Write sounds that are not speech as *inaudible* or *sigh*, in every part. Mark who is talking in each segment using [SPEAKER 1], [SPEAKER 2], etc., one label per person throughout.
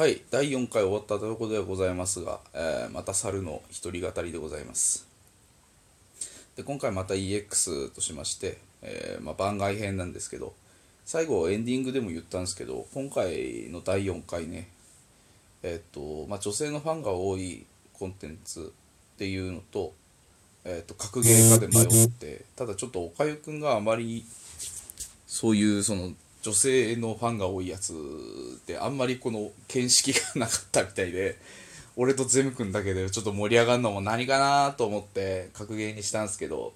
[SPEAKER 1] はい第4回終わったところではございますが、えーまた猿の一人語りでございます。で今回また EX としまして、えーまあ、番外編なんですけど最後エンディングでも言ったんですけど今回の第4回ねえっ、と、まあ、女性のファンが多いコンテンツっていうのと,、えー、と格ゲー化で迷ってただちょっとおかゆくんがあまりそういうその女性のファンが多いやつであんまりこの見識がなかったみたいで俺とゼム君だけでちょっと盛り上がるのも何かなと思って格ゲーにしたんですけど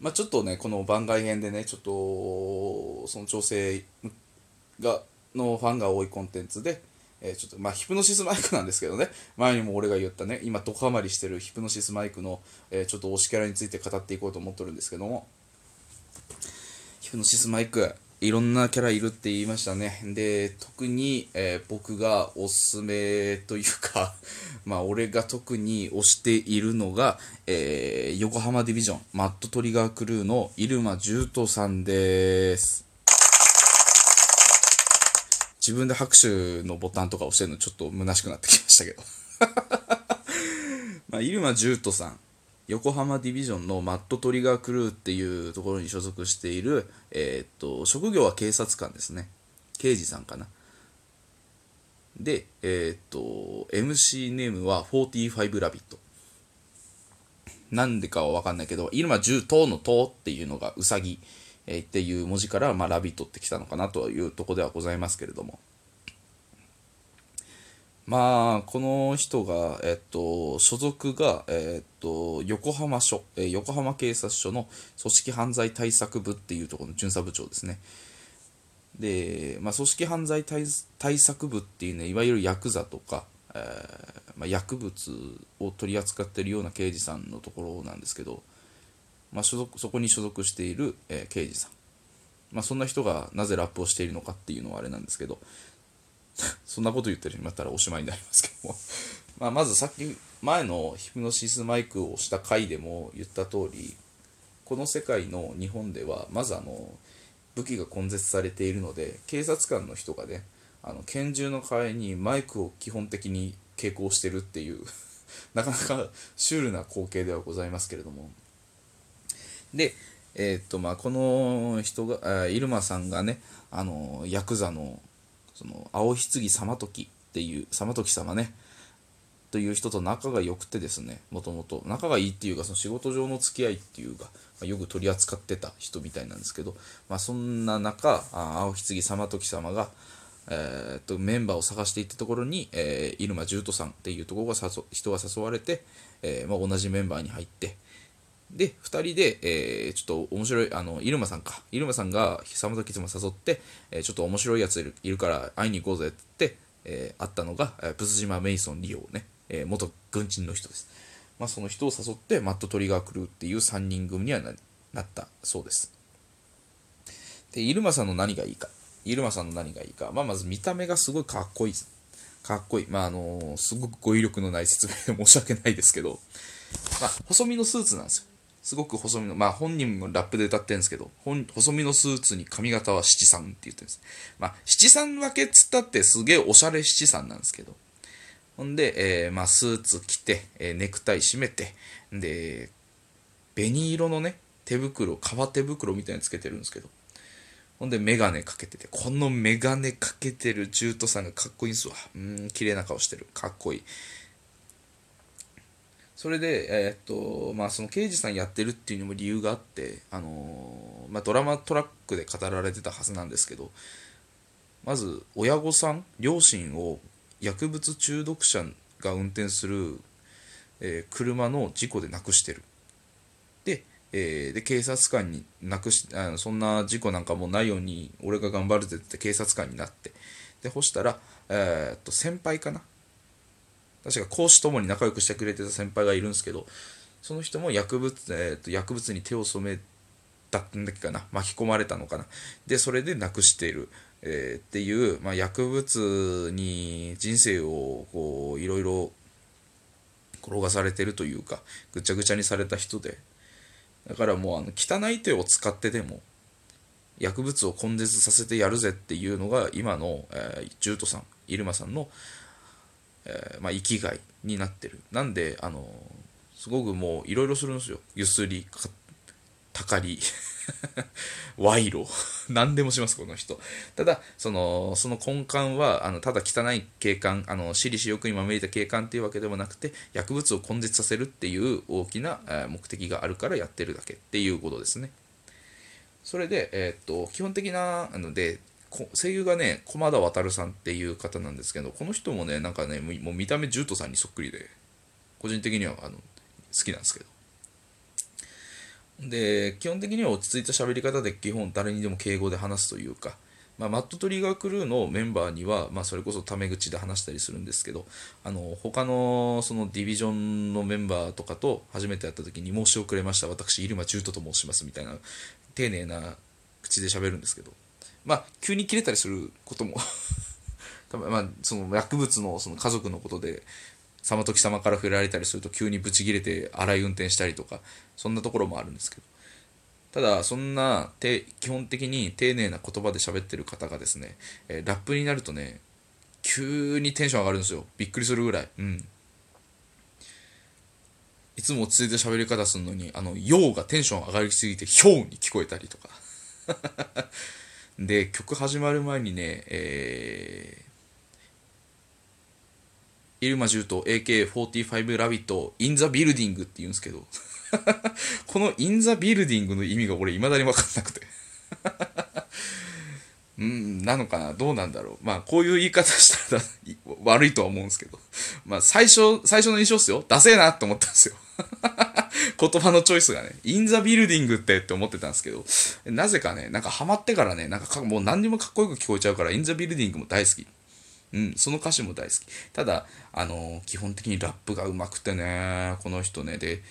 [SPEAKER 1] まあちょっとねこの番外編でねちょっとその女性がのファンが多いコンテンツで、えちょっとまあヒプノシスマイクなんですけどね前にも俺が言ったね今ドカマりしてるヒプノシスマイクの、えちょっと推しキャラについて語っていこうと思ってるんですけどもヒノシスマイクいろんなキャラいるって言いましたね。で特に、えー僕がおすすめというか *laughs* まあ俺が特に推しているのが、えー横浜ディビジョンマットトリガークルーの入間重斗さんです。自分で拍手のボタンとか押してるのちょっと虚しくなってきましたけど。*laughs* まあ入間重斗さん。横浜ディビジョンのマットトリガークルーっていうところに所属している、えーっと職業は警察官ですね。刑事さんかな。でえーっと MC ネームは45ラビット。なんでかは分かんないけど入間重斗の「斗」っていうのがうさぎ、えっていう文字から、まあ、ラビットってきたのかなというとこではございますけれども。まあこの人が、えっと、所属が、えっと、横浜署、え横浜警察署の組織犯罪対策部っていうところの巡査部長ですね。で、まあ、組織犯罪対策部っていうね、いわゆるヤクザとか、えーまあ、薬物を取り扱っているような刑事さんのところなんですけど、まあ、所属そこに所属している、えー刑事さん。まあ、そんな人がなぜラップをしているのかっていうのはあれなんですけど、そんなこと言ってるんだったらおしまいになりますけども。*laughs* まあまずさっき前のヒプノシスマイクをした回でも言った通りこの世界の日本ではまずあの武器が根絶されているので警察官の人がねあの拳銃の代わりにマイクを基本的に携行してるっていう *laughs* なかなかシュールな光景ではございますけれども。でえーっとまあこの人があ入間さんがねあのヤクザのその青ひつぎ様時っていう様時様ねという人と仲が良くてですねもともと仲がいいっていうかその仕事上の付き合いっていうか、まよく取り扱ってた人みたいなんですけど、まあ、そんな中青ひつぎ様時様が、えーっとメンバーを探していったところに、えー入間重斗さんっていうところが人が誘われて、えーまあ、同じメンバーに入ってで2人で、えーちょっと面白いあの入間さんか。入間さんが久本吉も誘って、えーちょっと面白いやついるいるから会いに行こうぜって、えー会ったのが、えーブス島メイソンリオね、えー元軍人の人です、まあ、その人を誘ってマットトリガークルーっていう3人組にはななったそうです。で入間さんの何がいいか。入間さんの何がいいか、まあ、まず見た目がすごいかっこいい。ですかっこいい。まああのすごく語彙力のない説明で申し訳ないですけど。まあ、細身のスーツなんですよ。すごく細身の、まあ本人もラップで歌ってるんですけど、本細身のスーツに髪型は七三って言ってるんです。まあ七三分けっつったってすげえおしゃれ七三なんですけど。ほんで、えーまあスーツ着て、えーネクタイ締めて、で、紅色のね、手袋、革手袋みたいにつけてるんですけど。ほんで、メガネかけてて、このメガネかけてる中途さんがかっこいいんすわ。うん、綺麗な顔してる。かっこいい。それで、えーっとまあ、その刑事さんやってるっていうのも理由があって、あのーまあ、ドラマトラックで語られてたはずなんですけどまず親御さん両親を薬物中毒者が運転する、えー車の事故で亡くしてる。で,、えーで警察官に亡くしあのそんな事故なんかもうないように俺が頑張るぜって警察官になって。でそしたら、えーっと先輩かな確か講師ともに仲良くしてくれてた先輩がいるんですけどその人も薬物,、えー、と薬物に手を染めたんだっけかな？巻き込まれたのかな？でそれで亡くしている、えーっていう、まあ、薬物に人生をこういろいろ転がされてるというかぐちゃぐちゃにされた人で。だからもうあの汚い手を使ってでも薬物を根絶させてやるぜっていうのが今の、えー、ジュートさん入間さんの、えーまあ、生きがいになってる。なんであのすごくもういろいろするんですよ。ゆすりたかり賄賂何でもしますこの人。ただそのその根幹はあのただ汚い景観あの私利私欲にまみれた景観っていうわけではなくて薬物を根絶させるっていう大きな目的があるからやってるだけっていうことですね。それで、えー、っと基本的なので声優がね駒田渉さんっていう方なんですけどこの人もねなんかねもう見た目ジュートさんにそっくりで個人的にはあの好きなんですけど。で基本的には落ち着いた喋り方で基本誰にでも敬語で話すというか、まあ、マットトリガークルーのメンバーには、まあ、それこそタメ口で話したりするんですけどあの他のそのディビジョンのメンバーとかと初めて会った時に申し遅れました。私入間中途と申しますみたいな丁寧な口で喋るんですけど。まあ急に切れたりすることも。*laughs* まあ、その薬物のその家族のことで様時様から振られたりすると急にブチギレて荒い運転したりとかそんなところもあるんですけど。ただそんなて基本的に丁寧な言葉で喋ってる方がですね、えー、ラップになるとね急にテンション上がるんですよ。びっくりするぐらい。うん。いつも落ち着いて喋り方するのにあの「陽」がテンション上がりすぎて「ひょう」に聞こえたりとか。*laughs* で曲始まる前にね、えーイルマジュート AK45 ラビットインザビルディングって言うんですけど *laughs* このインザビルディングの意味が俺未だにわかんなくて。うん、なのかなどうなんだろう。まあ、こういう言い方したら *laughs* 悪いとは思うんですけど。まあ、最初、最初の印象っすよ。ダセえなって思ったんですよ。*laughs* 言葉のチョイスがね、インザビルディングってって思ってたんですけど、なぜかね、なんかハマってからね、なんかもう何にもかっこよく聞こえちゃうから、インザビルディングも大好き。うん、その歌詞も大好き。ただ、あのー、基本的にラップが上手くてね、この人ね、で、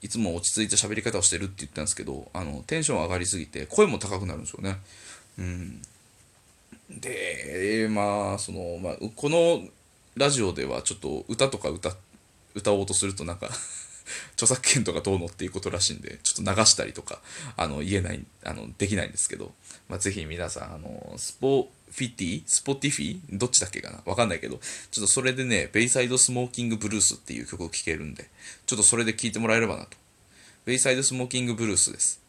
[SPEAKER 1] いつも落ち着いた喋り方をしてるって言ったんですけど、あの、テンション上がりすぎて、声も高くなるんですよね。うん。で、まあ、その、まあ、このラジオではちょっと歌とか歌、歌おうとするとなんか *laughs* 著作権とかどうのっていうことらしいんで、ちょっと流したりとか、あの、言えない、あの、できないんですけど、まあ、ぜひ皆さん、あの、スポ、フィティスポティフィどっちだっけかな？わかんないけど、ちょっとそれでね、ベイサイドスモーキングブルースっていう曲を聴けるんで、ちょっとそれで聴いてもらえればなと。ベイサイドスモーキングブルースです。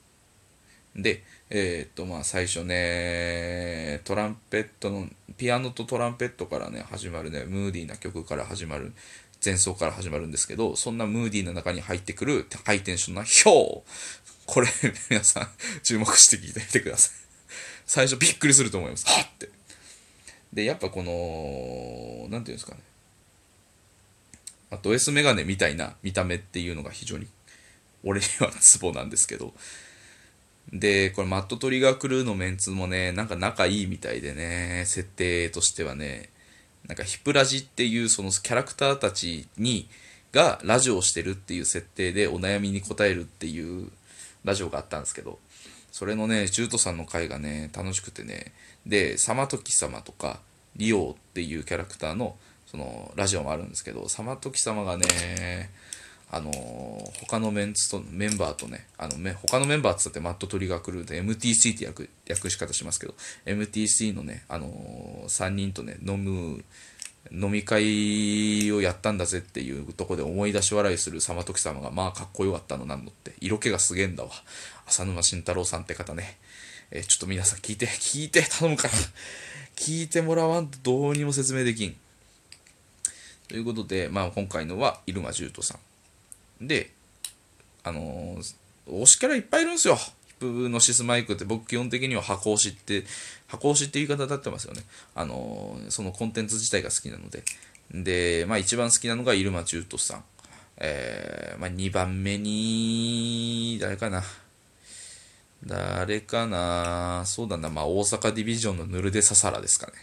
[SPEAKER 1] で、えー、っと、まあ最初ね、トランペットの、ピアノとトランペットからね、始まるね、ムーディーな曲から始まる、前奏から始まるんですけど、そんなムーディーな中に入ってくるハイテンションなヒョーこれ、皆さん、注目して聞いてみてください。最初びっくりすると思います。はって。で、やっぱこの、なんていうんですかね。あド S メガネみたいな見た目っていうのが非常に俺にはツボなんですけど。で、これマットトリガークルーのメンツもね、なんか仲いいみたいでね、設定としてはね、なんかヒプラジっていうそのキャラクターたちに、がラジオをしてるっていう設定でお悩みに答えるっていうラジオがあったんですけど、それのね、ジュートさんの回がね、楽しくてね、で、サマトキ様とか、リオっていうキャラクターの、その、ラジオもあるんですけど、サマトキ様がね、あの他のメンツと、メンバーとね、あの、他のメンバーって言ったってマットトリガークルーで MTC って訳、訳し方しますけど、MTC のね、あのー、3人とね、飲む、飲み会をやったんだぜっていうとこで思い出し笑いする様時様がまあかっこよかったのなんのって色気がすげえんだわ。浅沼慎太郎さんって方ね、えー、ちょっと皆さん聞いて聞いて頼むから。*laughs* 聞いてもらわんとどうにも説明できん。ということで、まあ、今回のは入間重斗さん。であのー、推しキャラいっぱいいるんですよヒップのシスマイクって僕基本的には箱推しって箱推しって言い方立ってますよね。あのそのコンテンツ自体が好きなので。で、まあ一番好きなのが入間中途さん。えー、まあ2番目に、誰かな。誰かなそうだな、まあ大阪ディビジョンのヌルデササラですかね。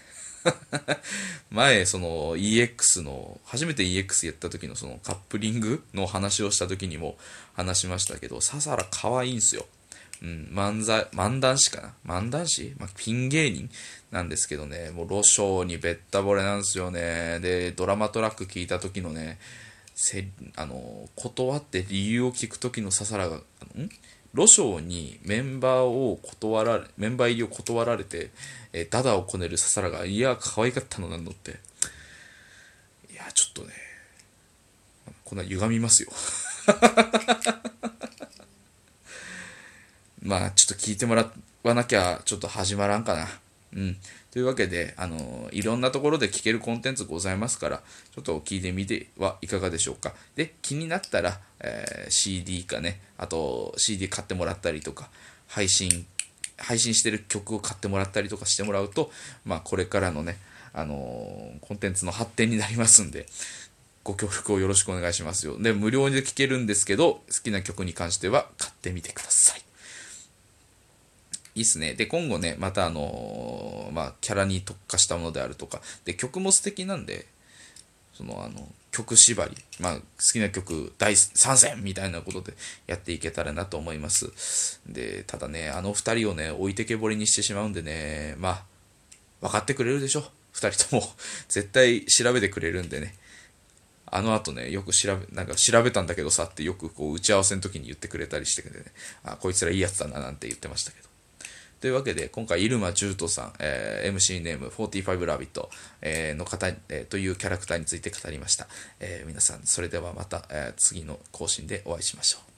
[SPEAKER 1] *laughs* 前、その EX の、初めて EX やった時のそのカップリングの話をした時にも話しましたけど、ササラ可愛いんすよ。うん、漫才、漫談師かな？漫談師、まあ、ピン芸人？なんですけどね、もう、ロショーにべったぼれなんですよね。で、ドラマトラック聞いた時のね、せあの断って理由を聞く時のささらがん？ロショーにメンバーを断られメンバー入りを断られて、えー、ダダをこねるささらがいや可愛かったのなんのって。いやちょっとねこんな歪みますよ。*laughs* まあちょっと聞いてもらわなきゃちょっと始まらんかな。うん。というわけで、あのいろんなところで聞けるコンテンツございますから、ちょっと聞いてみてはいかがでしょうか。で、気になったら、えー、CD かね、あと CD 買ってもらったりとか、配信、配信してる曲を買ってもらったりとかしてもらうと、まあ、これからのね、あのー、コンテンツの発展になりますんで、ご協力をよろしくお願いしますよ。で、無料で聴けるんですけど、好きな曲に関しては買ってみてください。いいっすね。で、今後ね、またあのー、まあ、キャラに特化したものであるとか、で、曲も素敵なんで、その、あの、曲縛り、まあ、好きな曲第3戦みたいなことでやっていけたらなと思います。で、ただね、あの2人をね、置いてけぼりにしてしまうんでね、まあ、分かってくれるでしょ？2人とも *laughs* 絶対調べてくれるんでね。あの後ね、よく調べ、なんか調べたんだけどさってよくこう打ち合わせの時に言ってくれたりしてくれてね、あ、こいつらいいやつだななんて言ってましたけど。というわけで、今回、入間中斗さん、えー、MC ネーム45ラビット、えー、の方、えー、というキャラクターについて語りました。えー、皆さん、それではまた、えー、次の更新でお会いしましょう。